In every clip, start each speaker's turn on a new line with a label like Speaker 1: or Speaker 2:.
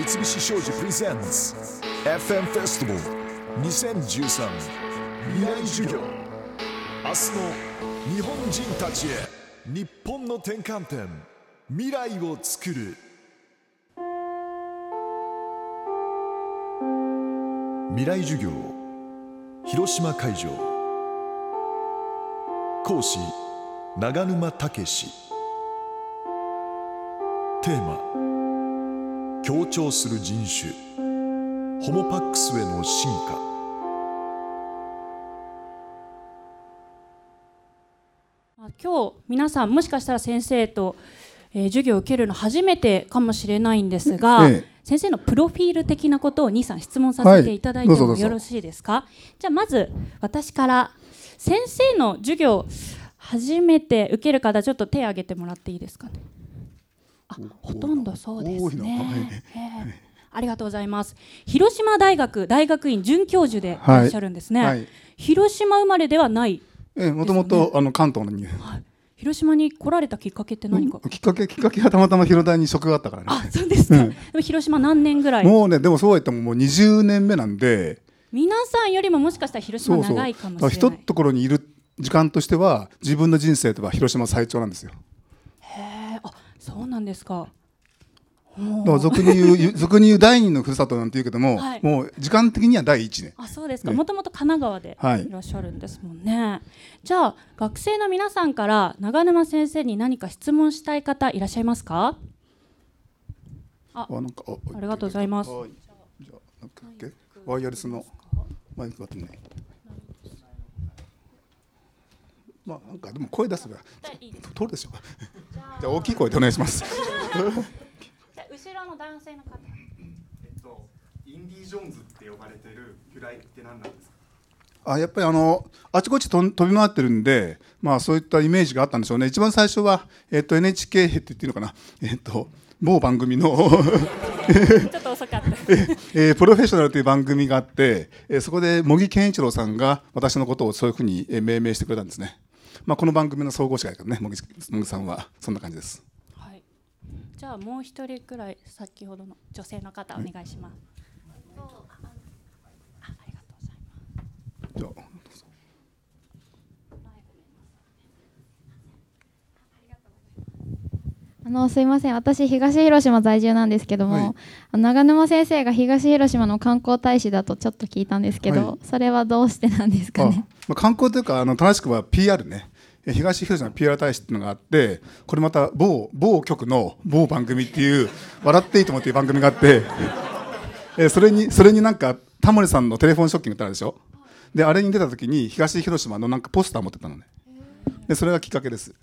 Speaker 1: 三菱商事プレゼンツ FM フェスティバル2013未来授業明日の日本人たちへ日本の転換点未来を作る。未来授業広島会場講師長沼武テーマ強調する人種。ホモパックスへの進化。
Speaker 2: 今日皆さんもしかしたら先生と、えー授業を受けるの初めてかもしれないんですが、
Speaker 3: ええ。
Speaker 2: 先生のプロフィール的なことを兄さん質問させていただいてもよろしいですか、じゃあまず私から先生の授業初めて受ける方ちょっと手を挙げてもらっていいですかね？あほとんどそうですね、ええ。ありがとうございます。広島大学大学院准教授でいらっしゃるんですね、
Speaker 3: はい。はい
Speaker 2: 広島生まれではない
Speaker 3: えもともとあの関東のに
Speaker 2: 広島に来られたきっかけって何か、
Speaker 3: きっかけきっかけがたまたま広大に職があったから
Speaker 2: あ
Speaker 3: ね
Speaker 2: そうですか、
Speaker 3: うん。
Speaker 2: でも広島何年ぐらい？
Speaker 3: もうねでもそうは言ってももう20年目なんで。
Speaker 2: 皆さんよりももしかしたら広島
Speaker 3: そうそう
Speaker 2: 長いかもしれない。
Speaker 3: だから一ところにいる時間としては自分の人生では広島最長なんですよ
Speaker 2: そうなんですか。
Speaker 3: だ俗に言う 俗に言う第二のふるさとなんて言うけども、
Speaker 2: はい。
Speaker 3: もう時間的には第一ね。
Speaker 2: あそうですか。
Speaker 3: ね
Speaker 2: もともと神奈川で
Speaker 3: はい。
Speaker 2: いらっしゃるんですもんね、じゃあ学生の皆さんから長沼先生に何か質問したい方いらっしゃいますか？
Speaker 3: あなんかあ
Speaker 2: ありがとうございます。
Speaker 3: はい。じゃあなんかワイヤレスのマイクがあってねまあなんかでも声出せば通るでしょ。じゃあ。大きい声でお願いします。
Speaker 2: 後ろの男性の方。
Speaker 4: えっと、インディ・ジョーンズって呼ばれてる由来って何なんですか？
Speaker 3: あやっぱりあのあちこちとん飛び回ってるんで、まあ、そういったイメージがあったんでしょうね。一番最初は、えっと NHK って言っていいのかな、えっと某番組の
Speaker 2: ちょっと遅かった。
Speaker 3: えープロフェッショナルという番組があって、えーそこで茂木健一郎さんが私のことをそういうふうにえー命名してくれたんですね。まあ、この番組の総合司会からね、茂木茂木さんはそんな感じです。
Speaker 2: はい、じゃあもう一人くらい先ほどの女性の方お願いします。あありがとうござい
Speaker 3: あ
Speaker 5: あのすいません私東広島在住なんですけども、
Speaker 3: はい
Speaker 5: 長沼先生が東広島の観光大使だとちょっと聞いたんですけど、
Speaker 3: はい
Speaker 5: それはどうしてなんですか
Speaker 3: あ
Speaker 5: ね
Speaker 3: まあ、観光というかあの正しくは PR ね。東広島の PR 大使っていうのがあってこれまた某某局の某番組っていう「笑っていいと思」っていう番組があって、えそれにそれになんかタモリさんのテレフォンショッキングってあるでしょ？であれに出た時に東広島のなんかポスター持ってたのね。でそれがきっかけです。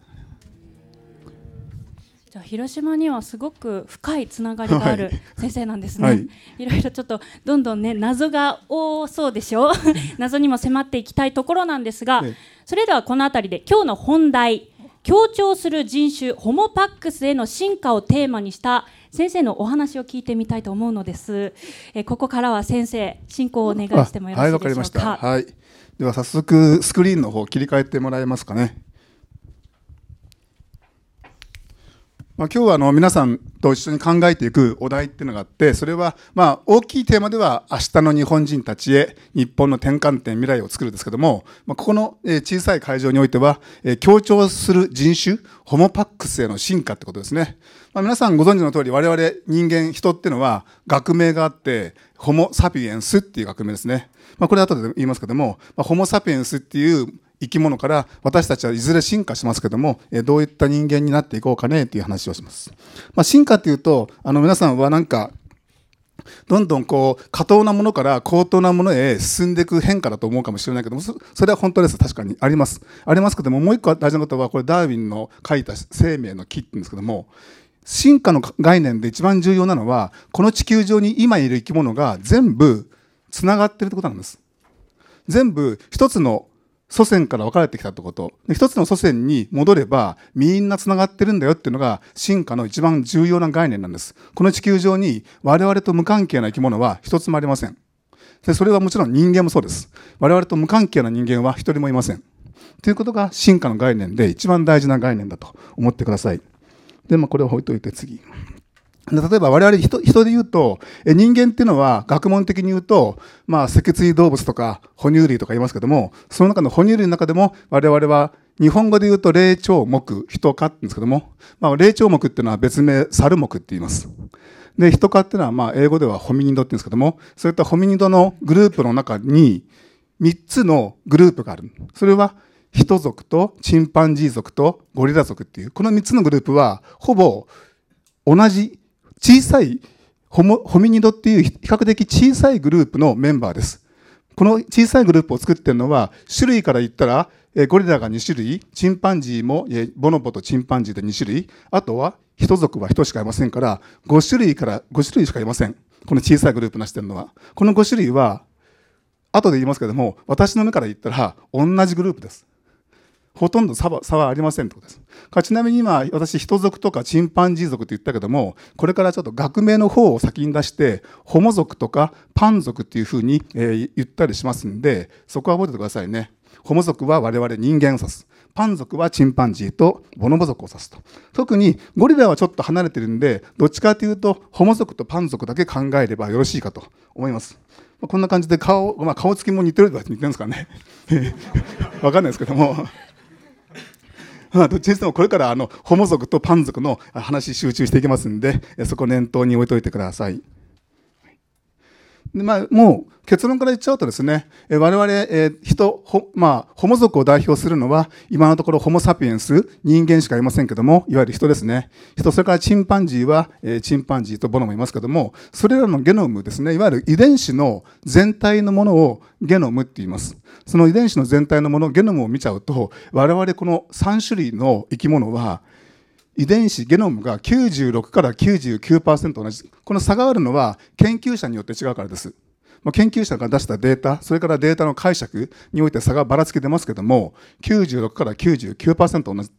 Speaker 2: じゃあ広島にはすごく深いつながりがある
Speaker 3: はい
Speaker 2: 先生なんですね。
Speaker 3: はい
Speaker 2: い、ろいろちょっとどんどんね謎が多そうでしょ？謎にも迫っていきたいところなんですが
Speaker 3: ええ、
Speaker 2: それではこのあたりで今日の本題。強調する人種ホモパックスへの進化をテーマにした先生のお話を聞いてみたいと思うのです。えーここからは先生進行をお願いしてもよろしい
Speaker 3: はいわかりまし
Speaker 2: でしょうか。
Speaker 3: たはいでは早速スクリーンの方切り替えてもらえますかねまあ、今日はあの皆さんと一緒に考えていくお題っていうのがあってそれはま大きいテーマでは明日の日本人たちへ日本の転換点未来を作るんですけども、ま、ここの小さい会場においてはえ強調する人種ホモパックスへの進化ってことですね、まあ、皆さんご存知の通り我々人間人っていうのは学名があってホモ・サピエンスっていう学名ですね、まあ、これ後で言いますけども、ま、ホモ・サピエンスっていう生き物から私たちはいずれ進化しますけども、えどういった人間になっていこうかねという話をします。まあ、進化っていうとあの皆さんはなんかどんどんこう過当なものから高等なものへ進んでいく変化だと思うかもしれないけどもそれは本当です。確かに。あります。ありますけどももう一個大事なことはこれダーウィンの書いた生命の木って言うんですけども進化の概念で一番重要なのはこの地球上に今いる生き物が全部つながってるってことなんです。全部一つの祖先から分かれてきたってこと。一つの祖先に戻ればみんなつながってるんだよっていうのが進化の一番重要な概念なんです。この地球上に我々と無関係な生き物は一つもありません。でそれはもちろん人間もそうです。我々と無関係な人間は一人もいません。ということが進化の概念で一番大事な概念だと思ってください。でまあこれを置いといて次。例えば我々人人で言うと、人間っていうのは学問的に言うと、まあ、脊椎動物とか哺乳類とか言いますけども、その中の哺乳類の中でも我々は日本語で言うと霊長目、人科って言うんですけども、まあ、霊長目っていうのは別名、猿目って言います。で、人科っていうのは、まあ、英語ではホミニドって言うんですけども、そういったホミニドのグループの中に、3つのグループがある。それは、人族とチンパンジー族とゴリラ族っていう、この3つのグループは、ほぼ同じ小さいホモホミニドっていう比較的小さいグループのメンバーです。この小さいグループを作っているのは、種類から言ったら、ゴリラが2種類、チンパンジーも、ボノボとチンパンジーで2種類、あとは人族は人しかいませんから、5種類から5種類しかいません。この小さいグループなしてるのは。この5種類は、後で言いますけども、私の目から言ったら同じグループです。ほとんど差は差はありませんということです。ちなみに今、私、人族とかチンパンジー族って言ったけども、これからちょっと学名の方を先に出して、ホモ族とかパン族っていうふうに、えー言ったりしますんで、そこは覚えててくださいね。ホモ族は我々人間を指す。パン族はチンパンジーとボノボ族を指すと。特にゴリラはちょっと離れてるんで、どっちかというと、ホモ族とパン族だけ考えればよろしいかと思います。まあこんな感じで顔、まあ、顔つきも似てるとは似てるんですかね。わかんないですけども。まあ、どっちにしてもこれからあのホモ族とパン族の話集中していきますんで、そこ念頭に置いといてください。まあ、もう結論から言っちゃうとですね、え我々、え人、ほまあ、ホモ族を代表するのは、今のところホモ・サピエンス、人間しかいませんけども、いわゆる人ですね。人、それからチンパンジーは、えチンパンジーとボノもいますけども、それらのゲノムですね、いわゆる遺伝子の全体のものをゲノムって言います。その遺伝子の全体のもの、ゲノムを見ちゃうと、我々この3種類の生き物は、遺伝子ゲノムが96から99%同じ。この差があるのは研究者によって違うからです。まあ研究者が出したデータそれからデータの解釈において差がばらつき出ますけども96から99%同じ。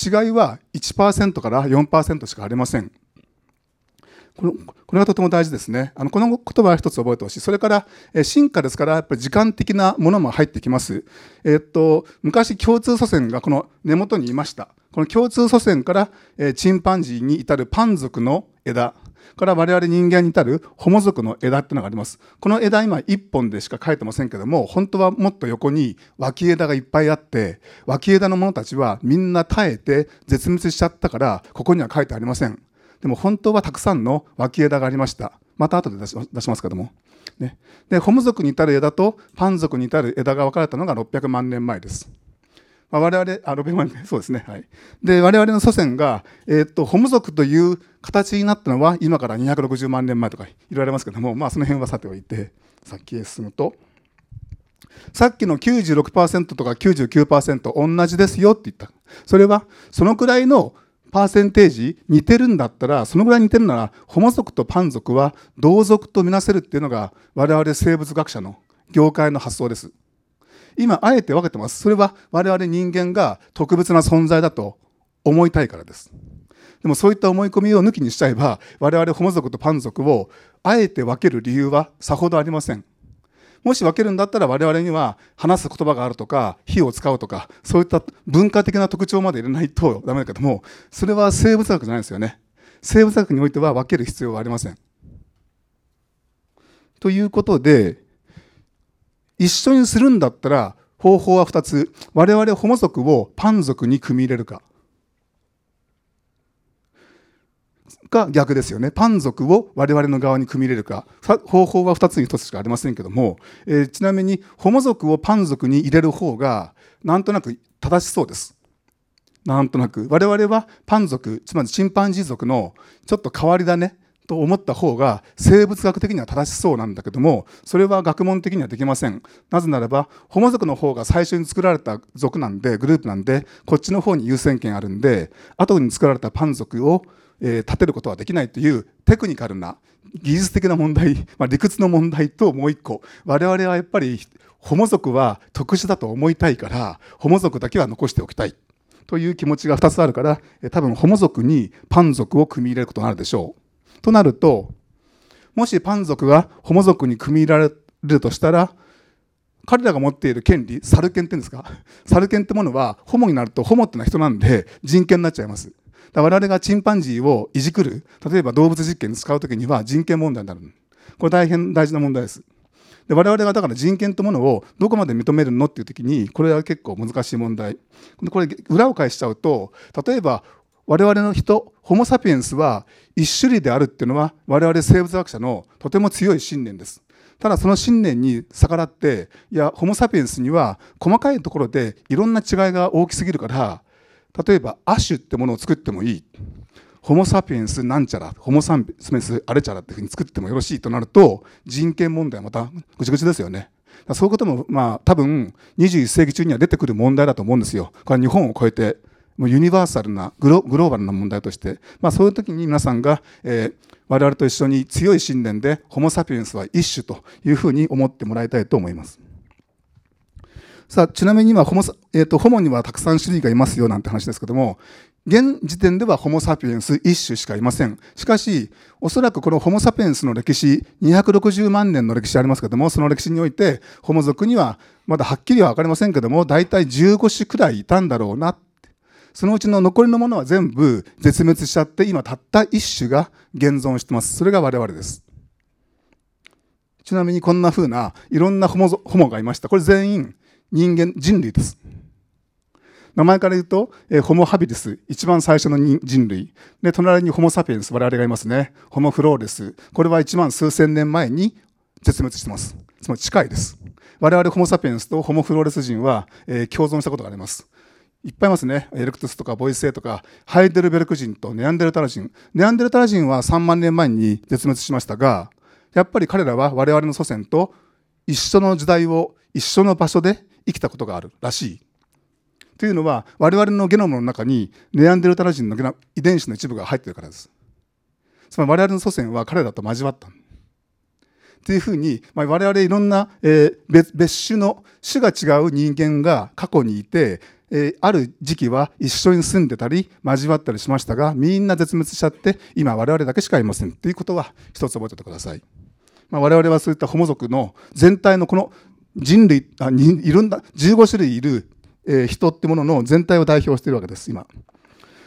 Speaker 3: 違いは1%から4%しかありません。このこれがとても大事ですね。あのこの言葉は一つ覚えてほしい。それから、え進化ですから、やっぱり時間的なものも入ってきます。えーっと、昔共通祖先がこの根元にいました。この共通祖先から、えチンパンジーに至るパン族の枝、から我々人間に至るホモ族の枝っていうのがあります。この枝今一本でしか書いてませんけども、本当はもっと横に脇枝がいっぱいあって、脇枝の者たちはみんな耐えて絶滅しちゃったから、ここには書いてありません。でも本当はたくさんの脇枝がありました。また後で出し出しますけども。ね、で、ホモ族に至る枝とパン族に至る枝が分かれたのが600万年前です。まあ、我々、あ、600万年、そうですね。はい。で、我々の祖先が、えーっと、ホモ族という形になったのは、今から260万年前とか言われますけども、まあ、その辺はさておいて、先へ進むと、さっきの96%とか99%同じですよって言った。それは、そのくらいのパーセンテージ似てるんだったら、そのぐらい似てるなら、ホモ族とパン族は同族とみなせるっていうのが、我々生物学者の業界の発想です。今、あえて分けてます。それは我々人間が特別な存在だと思いたいからです。でもそういった思い込みを抜きにしちゃえば、我々ホモ族とパン族をあえて分ける理由はさほどありません。もし分けるんだったら我々には話す言葉があるとか火を使うとかそういった文化的な特徴まで入れないと ダメだけどもそれは生物学じゃないですよね。生物学においては分ける必要はありません。ということで一緒にするんだったら方法は2つ。我々ホモ族をパン族に組み入れるか。が逆ですよね。パン族を我々の側に組み入れるか。方法は2つに1つしかありませんけども、えーちなみにホモ族をパン族に入れる方がなんとなく正しそうです。なんとなく。我々はパン族、つまりチンパンジー族のちょっと変わりだねと思った方が生物学的には正しそうなんだけども、それは学問的にはできません。なぜならば、ホモ族の方が最初に作られた族なんで、グループなんで、こっちの方に優先権あるんで、後に作られたパン族をえー立てることはできないというテクニカルな技術的な問題、まあ、理屈の問題ともう一個我々はやっぱりホモ族は特殊だと思いたいからホモ族だけは残しておきたいという気持ちが2つあるからえー多分ホモ族にパン族を組み入れることになるでしょう。となるともしパン族がホモ族に組み入れられるとしたら彼らが持っている権利、サル権って言うんですか？サル権ってものは、ホモになると、ホモってのは人なんで、人権になっちゃいます。我々がチンパンジーをいじくる例えば動物実験に使うときには人権問題になるこれ大変大事な問題です。で我々がだから人権というものをどこまで認めるのっていう時にこれは結構難しい問題。これ裏を返しちゃうと例えば我々の人ホモ・サピエンスは一種類であるっていうのは我々生物学者のとても強い信念です。ただその信念に逆らっていやホモ・サピエンスには細かいところでいろんな違いが大きすぎるから例えば亜種ってものを作ってもいい。ホモ・サピエンスなんちゃらホモ・サンスメスあれちゃらっていうふうに作ってもよろしいとなると人権問題はまたぐちぐちですよね。そういうこともまあ多分21世紀中には出てくる問題だと思うんですよ。これは日本を超えてもうユニバーサルなグローバルな問題として、まあ、そういう時に皆さんが、えー、我々と一緒に強い信念でホモ・サピエンスは一種というふうに思ってもらいたいと思います。さあちなみに今ホモ,、えーと、ホモにはたくさん種類がいますよなんて話ですけども現時点ではホモ・サピエンス一種しかいません。しかし、おそらくこのホモ・サピエンスの歴史、260万年の歴史ありますけども、その歴史において、ホモ族には、まだはっきりは分かりませんけども、大体15種くらいいたんだろうな。そのうちの残りのものは全部絶滅しちゃって、今たった一種が現存してます。それが我々です。ちなみにこんな風ないろんなホモホモがいました。これ全員人間、人類です。名前から言うと、えー、ホモ・ハビリス、一番最初の人類。で、隣にホモ・サピエンス、我々がいますね。ホモ・フローレス。これは1万数千年前に絶滅してます。つまり近いです。我々ホモ・サピエンスとホモ・フローレス人は、えー、共存したことがあります。いっぱいいますね。エレクトスとかボイスエとか、ハイデルベルク人とネアンデルタラ人。ネアンデルタラ人は3万年前に絶滅しましたが、やっぱり彼らは我々の祖先と一緒の時代を一緒の場所で生きたことがあるらしい。というのは我々のゲノムの中にネアンデルタラ人の遺伝子の一部が入っているからです。つまり我々の祖先は彼らと交わった。というふうに、ま、我々いろんな、え、別種の種が違う人間が過去にいて、え、ある時期は一緒に住んでたり交わったりしましたがみんな絶滅しちゃって今我々だけしかいませんということは一つ覚えておいてください。まあ、我々はそういったホモ族の全体のこの人類あにいろんな15種類いる、えー、人ってものの全体を代表しているわけです今。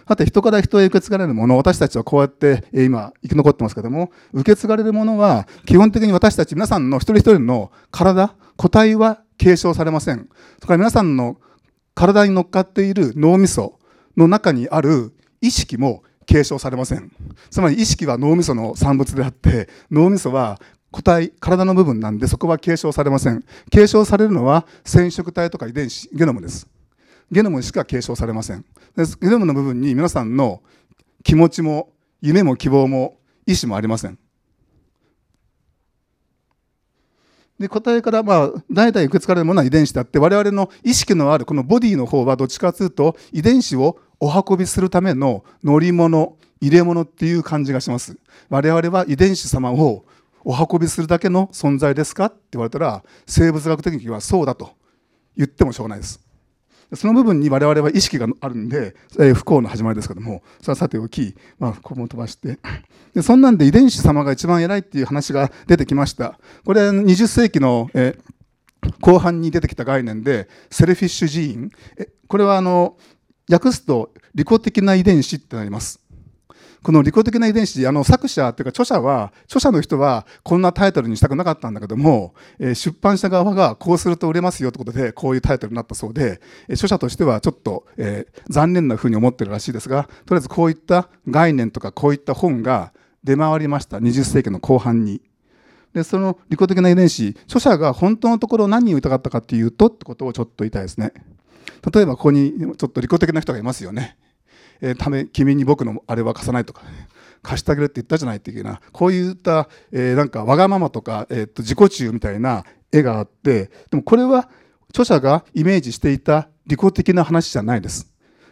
Speaker 3: さて人から人へ受け継がれるもの私たちはこうやって、えー、今生き残ってますけども受け継がれるものは基本的に私たち皆さんの一人一人の体個体は継承されません。それから皆さんの体に乗っかっている脳みその中にある意識も継承されません。つまり意識は脳みその産物であって脳みそは個体、体の部分なんでそこは継承されません。継承されるのは染色体とか遺伝子、ゲノムです。ゲノムしか継承されません。でゲノムの部分に皆さんの気持ちも夢も希望も意志もありません。で個体からまあ代々受け継がれるものは遺伝子であって我々の意識のあるこのボディの方はどっちかというと遺伝子をお運びするための乗り物入れ物っていう感じがします我々は遺伝子様をお運びするだけの存在ですか？って言われたら生物学的にはそうだと言ってもしょうがないです。その部分に我々は意識があるんで、不幸の始まりですけどもそれはさておき、まあ、ここも飛ばして。でそんなんで遺伝子様が一番偉いっていう話が出てきました。これ20世紀の、え、後半に出てきた概念でセルフィッシュジーン。えこれはあの訳すと利己的な遺伝子ってなります。この利己的な遺伝子あの作者というか著者は著者の人はこんなタイトルにしたくなかったんだけども、えー、出版社側がこうすると売れますよということでこういうタイトルになったそうで、えー、著者としてはちょっと、えー、残念なふうに思ってるらしいですがとりあえずこういった概念とかこういった本が出回りました20世紀の後半に。でその利己的な遺伝子著者が本当のところ何を言いたかったかっていうとってことをちょっと言いたいですね。例えばここにちょっと利己的な人がいますよね。えー、ため君に僕のあれは貸さないとか、ね、貸してあげるって言ったじゃないっていうなこういった、えー、なんかわがままとか、えー、と自己中みたいな絵があってでもこれは著者がイメージしていた利己的な話じゃないです。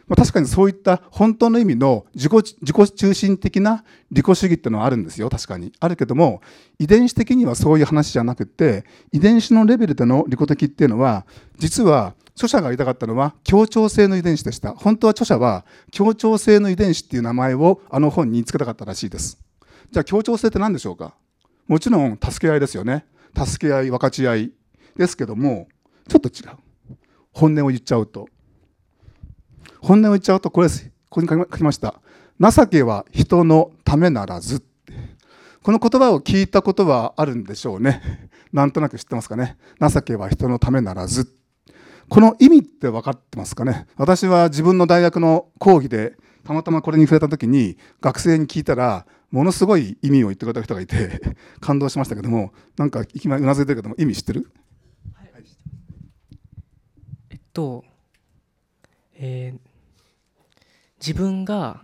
Speaker 3: まあ、確かにそういった本当の意味の自己自己中心的な利己主義っていうのはあるんですよ確かにあるけども遺伝子的にはそういう話じゃなくて遺伝子のレベルでの利己的っていうのは実は著者が言いたかったのは協調性の遺伝子でした本当は著者は協調性の遺伝子っていう名前をあの本につけたかったらしいですじゃあ協調性って何でしょうか？もちろん助け合いですよね助け合い分かち合いですけどもちょっと違う本音を言っちゃうと本音を言っちゃうとこれですここに書きました情けは人のためならず。この言葉を聞いたことはあるんでしょうね。なんとなく知ってますかね？情けは人のためならず。この意味って分かってますかね？私は自分の大学の講義でたまたまこれに触れた時に学生に聞いたらものすごい意味を言ってくれた人がいて感動しましたけどもなんかいきなりうなずいてるけども意味知ってる？
Speaker 6: はいえっと、えー自分が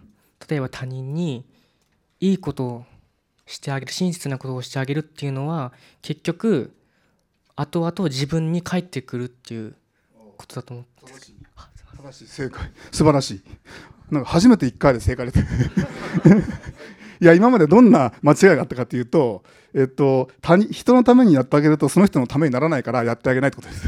Speaker 6: 例えば他人にいいことをしてあげる真実なことをしてあげるっていうのは結局後々自分に返ってくるっていうことだと思って
Speaker 3: 正しい。正解。素晴らしい。なんか初めて1回で正解で。いや今までどんな間違いがあったかというと、えっと、他人人のためにやってあげるとその人のためにならないからやってあげないってことです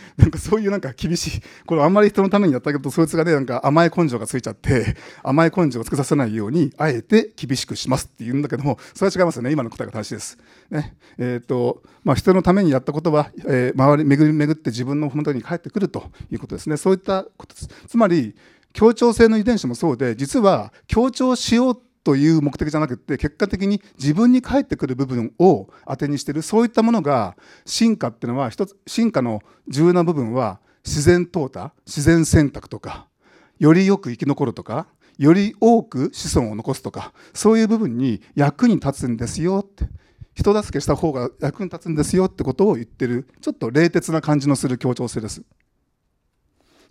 Speaker 3: なんかそういうなんか厳しいこれあんまり人のためにやってあげるとそいつがねなんか甘い根性がついちゃって甘い根性をつけさせないようにあえて厳しくしますって言うんだけどもそれは違いますよね今の答えが正しいです。ねえっとまあ、人のためにやったことは、えー周り巡り巡って自分の本当に返ってくるということですねそういったことです。つまり協調性の遺伝子もそうで実は協調しようという目的じゃなくて結果的に自分に返ってくる部分を当てにしてるそういったものが進化っていうのは一つ進化の重要な部分は自然淘汰自然選択とかよりよく生き残るとかより多く子孫を残すとかそういう部分に役に立つんですよって人助けした方が役に立つんですよってことを言ってるちょっと冷徹な感じのする協調性です。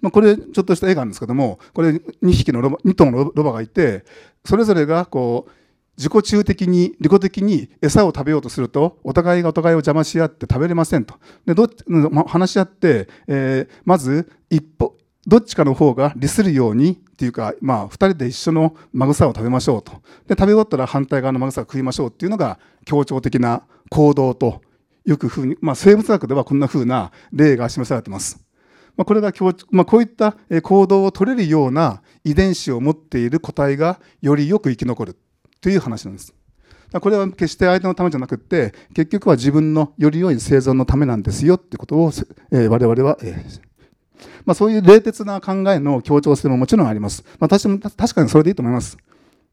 Speaker 3: まあ、これちょっとした絵があるんですけどもこれ2匹のロバ2頭のロバがいてそれぞれがこう自己中的に利己的に餌を食べようとするとお互いがお互いを邪魔し合って食べれませんとでどっち話し合って、えーまず一歩どっちかの方が利するようにっていうか、まあ、2人で一緒のマグサを食べましょうとで食べ終わったら反対側のマグサを食いましょうっていうのが協調的な行動とよくふうに、まあ、生物学ではこんなふうな例が示されています。まあ、これが、まあ、こういった行動を取れるような遺伝子を持っている個体がよりよく生き残るという話なんです。これは決して相手のためじゃなくて結局は自分のより良い生存のためなんですよってことを、えー我々は、えーまあ、そういう冷徹な考えの協調性ももちろんあります。まあ、私も確かにそれでいいと思います。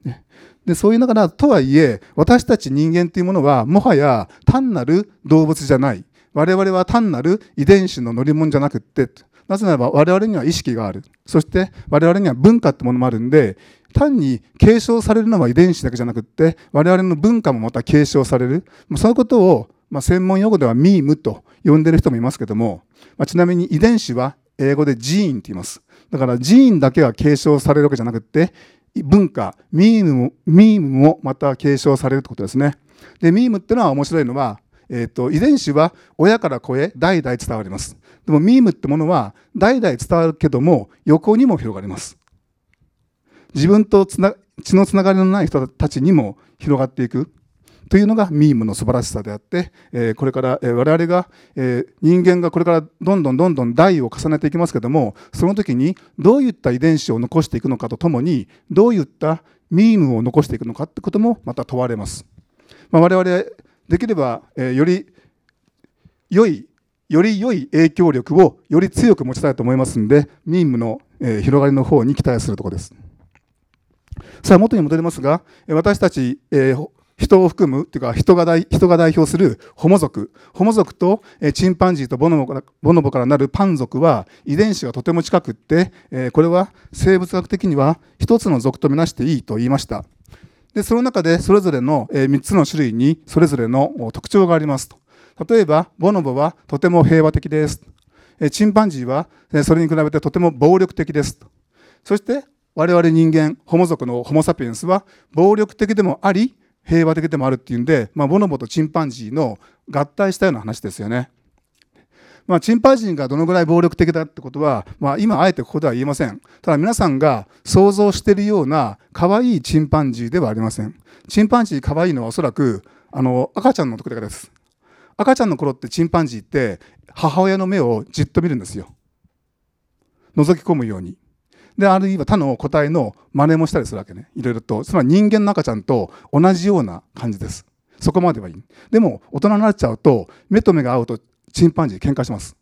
Speaker 3: ねでそういうながらとはいえ私たち人間というものはもはや単なる動物じゃない我々は単なる遺伝子の乗り物じゃなくってなぜならば我々には意識がある。そして我々には文化ってものもあるんで単に継承されるのは遺伝子だけじゃなくって我々の文化もまた継承される。まあそういうことを、まあ、専門用語ではミームと呼んでる人もいますけども、まあ、ちなみに遺伝子は英語でジーンって言います。だからジーンだけが継承されるわけじゃなくって文化ミームもミームもまた継承されるってことですね。でミームってのは面白いのは、えー、と遺伝子は親から子へ代々伝わります。でもミームってものは代々伝わるけども横にも広がります自分とつな血のつながりのない人たちにも広がっていくというのがミームの素晴らしさであって、えーこれから、えー我々が、えー人間がこれからどんどんどんどん代を重ねていきますけどもその時にどういった遺伝子を残していくのかとともにどういったミームを残していくのかってこともまた問われます。まあ、我々できれば、えーより良いより良い影響力をより強く持ちたいと思いますのでミームの、広がりの方に期待するところです。さあ元に戻りますが私たち、えー人を含むというか人が代人が代表するホモ族ホモ族と、チンパンジーとボノボからボノボからなるパン族は遺伝子がとても近くって、これは生物学的には一つの族とみなしていいと言いました。でその中でそれぞれの3つの種類にそれぞれの特徴がありますと例えばボノボはとても平和的ですチンパンジーはそれに比べてとても暴力的ですそして我々人間ホモ族のホモ・サピエンスは暴力的でもあり平和的でもあるっていうんで、まあ、ボノボとチンパンジーの合体したような話ですよね。まあ、チンパンジーがどのぐらい暴力的だってことは、まあ、今あえてここでは言えません。ただ皆さんが想像しているような可愛いチンパンジーではありません。チンパンジー可愛いのはおそらくあの赤ちゃんの時だけです。赤ちゃんの頃ってチンパンジーって母親の目をじっと見るんですよ。覗き込むように。で、あるいは他の個体の真似もしたりするわけね。いろいろと。つまり人間の赤ちゃんと同じような感じです。そこまではいい。でも、大人になっちゃうと、目と目が合うとチンパンジー喧嘩します。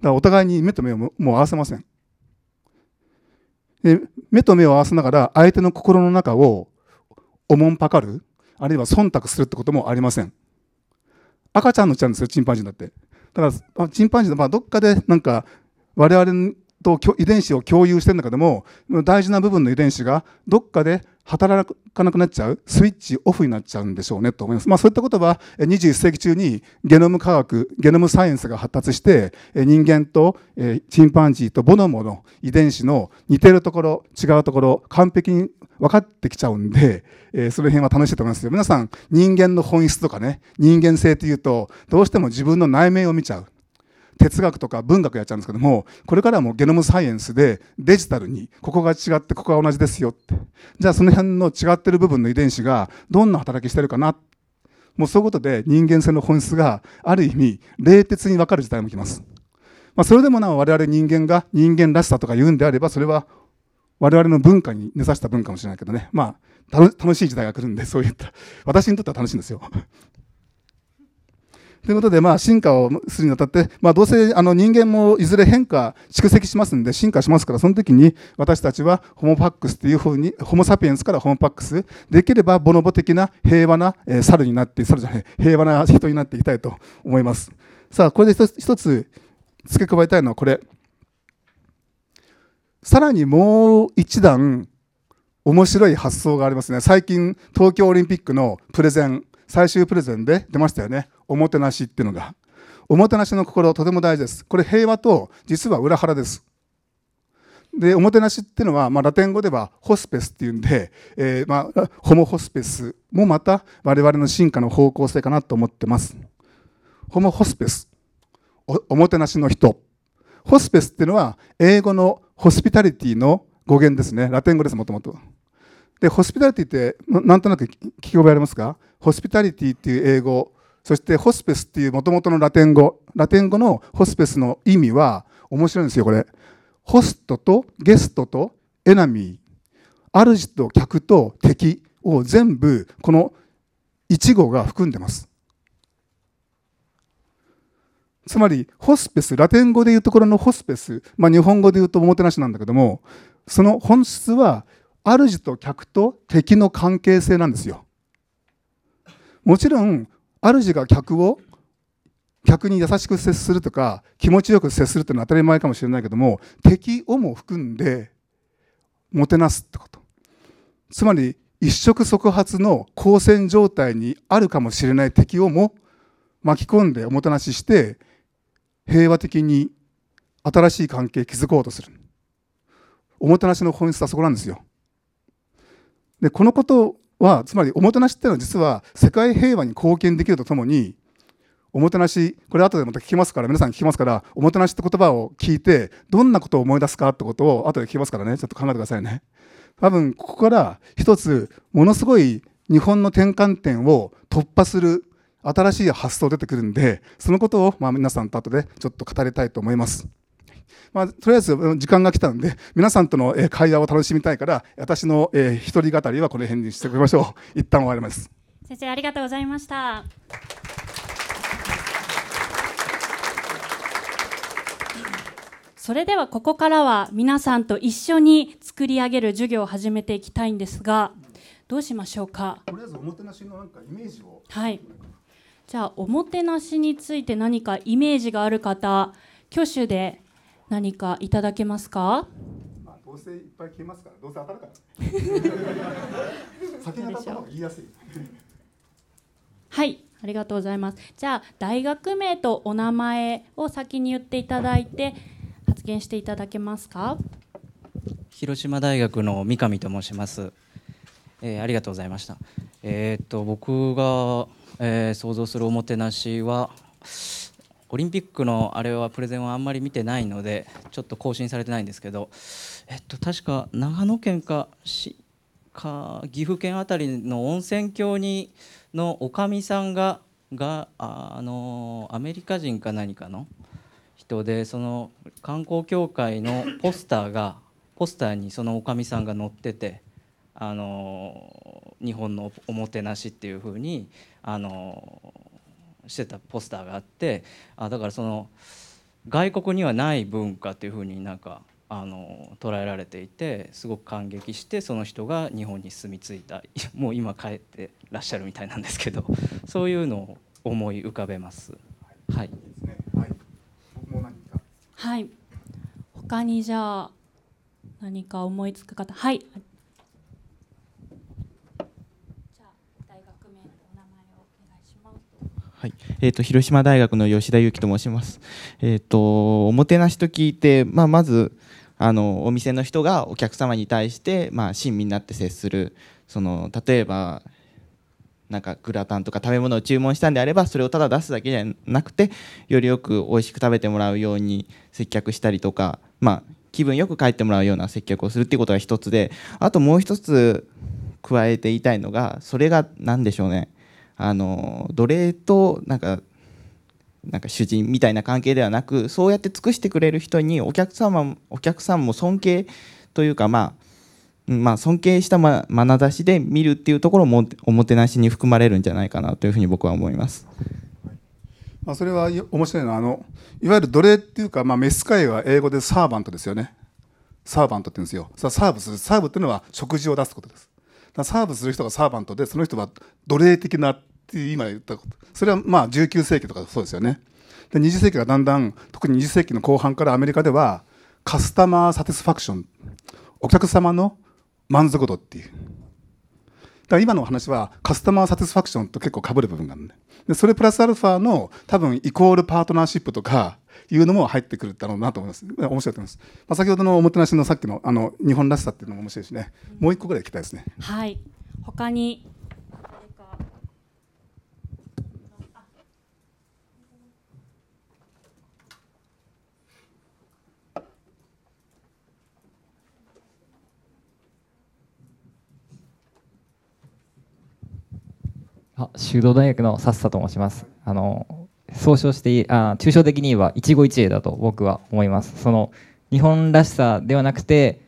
Speaker 3: だからお互いに目と目をもう合わせません。で目と目を合わせながら相手の心の中をおもんぱかるあるいは忖度するってこともありません赤ちゃんのちゃんですよチンパンジーだって。だからチンパンジーのまあどっかでなんか我々と遺伝子を共有してるんだけども大事な部分の遺伝子がどっかで働かなくなっちゃうスイッチオフになっちゃうんでしょうねと思います、まあ、そういったことは21世紀中にゲノム科学ゲノムサイエンスが発達して人間とチンパンジーとボノモの遺伝子の似てるところ違うところ完璧に分かってきちゃうんで、えー、その辺は楽しいと思いますよ。皆さん人間の本質とかね人間性というとどうしても自分の内面を見ちゃう。哲学とか文学やっちゃうんですけどもこれからはもうゲノムサイエンスでデジタルにここが違ってここが同じですよって。じゃあその辺の違ってる部分の遺伝子がどんな働きしてるかな。もうそういうことで人間性の本質がある意味冷徹に分かる時代も来ます、まあ、それでもなお我々人間が人間らしさとか言うんであればそれは我々の文化に根ざした文化かもしれないけどねまあ楽しい時代が来るんでそういった 私にとっては楽しいんですよ ということで、まあ、進化をするにあたって、まあ、どうせあの人間もいずれ変化、蓄積しますんで、進化しますから、その時に私たちはホモパックスというふうに、ホモ・サピエンスからホモパックス、できればボノボ的な平和な、えー、猿になって、猿じゃない、平和な人になっていきたいと思います。さあ、これで一つ一つ付け加えたいのはこれ。さらにもう一段、面白い発想がありますね。最近、東京オリンピックのプレゼン、最終プレゼンで出ましたよね。おもてなしっていうのが。おもてなしの心、とても大事です。これ平和と実は裏腹です。で、おもてなしっていうのは、まあ、ラテン語ではホスペスっていうんで、えー、まあ、ホモホスペスもまた我々の進化の方向性かなと思ってます。ホモホスペス。おおもてなしの人。ホスペスっていうのは、英語のホスピタリティの語源ですね。ラテン語です、もともと。で、ホスピタリティってなんとなく聞き覚えありますか？ホスピタリティっていう英語、そしてホスペスっていうもともとのラテン語、ラテン語のホスペスの意味は面白いんですよ、これ。ホストとゲストとエナミー、主と客と敵を全部この一語が含んでます。つまり、ホスペス、ラテン語でいうところのホスペス、まあ、日本語で言うとおもてなしなんだけども、その本質は、主と客と敵の関係性なんですよ。もちろん主が客を客に優しく接するとか気持ちよく接するっていうのは当たり前かもしれないけども敵をも含んでもてなすってことつまり一触即発の交戦状態にあるかもしれない敵をも巻き込んでおもてなしして平和的に新しい関係を築こうとする。おもてなしの本質はそこなんですよ。でこのことはつまりおもてなしっていうのは実は世界平和に貢献できるとともにおもてなしこれ後でまた聞きますから皆さん聞きますからおもてなしって言葉を聞いてどんなことを思い出すかってことを後で聞きますからね。ちょっと考えてくださいね。多分ここから一つものすごい日本の転換点を突破する新しい発想出てくるんでそのことをまあ皆さんと後でちょっと語りたいと思います。まあ、とりあえず時間が来たので皆さんとの会話を楽しみたいから私の、えー、一人語りはこの辺にしておきましょう。一旦終わります。
Speaker 2: 先生ありがとうございました。それではここからは皆さんと一緒に作り上げる授業を始めていきたいんですがどうしましょうか？
Speaker 3: とりあえずおもてなしのなんかイメージを
Speaker 2: はいじゃあおもてなしについて何かイメージがある方挙手で何かいただけますか？
Speaker 3: まあ、どうせいっぱい消えますから、どうせ当たるから。先に当たった方が言いやすい。
Speaker 2: はい、ありがとうございます。じゃあ大学名とお名前を先に言っていただいて発言していただけますか？
Speaker 7: 広島大学の三上と申します。えー、ありがとうございました。えー、っと僕が、えー、想像するおもてなしは。オリンピックのあれはプレゼンはあんまり見てないのでちょっと更新されてないんですけど、えっと、確か長野県かしか岐阜県あたりの温泉郷にのおかみさんががあのアメリカ人か何かの人でその観光協会のポスターがポスターにそのおかみさんが載っててあの日本のおもてなしっていうふうにあのしてたポスターがあってあだからその外国にはない文化っていうふうになんかあの捉えられていてすごく感激してその人が日本に住み着いた。もう今帰ってらっしゃるみたいなんですけどそういうのを思い浮かべます。はい。
Speaker 3: はい。
Speaker 2: 他にじゃあ何か思いつく方？はいじゃあ大学名とお名前をお願いします
Speaker 8: はい、えっ、と広島大学の吉田裕樹と申します。えっ、とおもてなしと聞いて、まあまずあのお店の人がお客様に対してまあ親身になって接する、その例えばなんかグラタンとか食べ物を注文したんであればそれをただ出すだけじゃなくてよりよく美味しく食べてもらうように接客したりとか、まあ、気分よく帰ってもらうような接客をするっていうことが一つであともう一つ加えて言いたいのがそれが何でしょうね。あの奴隷となんかなんか主人みたいな関係ではなくそうやって尽くしてくれる人にお客様お客さんも尊敬というかまあまあ、尊敬したま眼差しで見るっていうところもおもてなしに含まれるんじゃないかなというふうに僕は思います。
Speaker 3: まあ、それは面白いのはあのいわゆる奴隷っていうか、まあ、召使いは英語でサーバントですよね。サーバントって言うんですよ。サーブするサーブっていうのは食事を出すことです。サーブする人がサーバントでその人は奴隷的なって今言ったこと。それはまあ19世紀とかそうですよね。で20世紀がだんだん特に20世紀の後半からアメリカではカスタマーサティスファクションお客様の満足度っていう。だから今のお話はカスタマーサティスファクションと結構被る部分があるんでそれプラスアルファの多分イコールパートナーシップとかいうのも入ってくるだろうなと思います。面白いと思います、まあ、先ほどのおもてなしのさっきのあの日本らしさっていうのも面白いしね。もう一個ぐらい聞きたいですね。
Speaker 2: はい。他にあ
Speaker 9: 修道大学のさっさと申します。あの総称してあ抽象的に言えば一期一会だと僕は思います。その日本らしさではなくて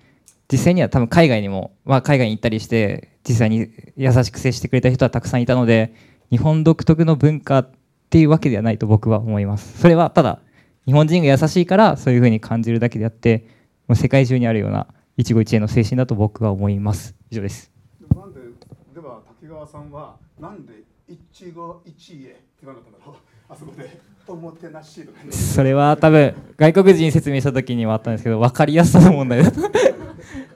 Speaker 9: 実際には多分海外にも、まあ、海外に行ったりして実際に優しく接してくれた人はたくさんいたので日本独特の文化っていうわけではないと僕は思います。それはただ日本人が優しいからそういうふうに感じるだけであってもう世界中にあるような一期一会の精神だと僕は思います。以上です。
Speaker 3: 滝川さんはなんで一期一会って言わなかったんだろう。あそこでおもてなしとかね。
Speaker 9: それは多分外国人に説明した時にはあったんですけど分かりやすさの問題だと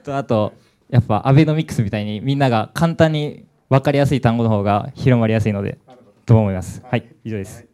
Speaker 9: とあとやっぱアベノミクスみたいにみんなが簡単に分かりやすい単語の方が広まりやすいのでと思います。はい以上です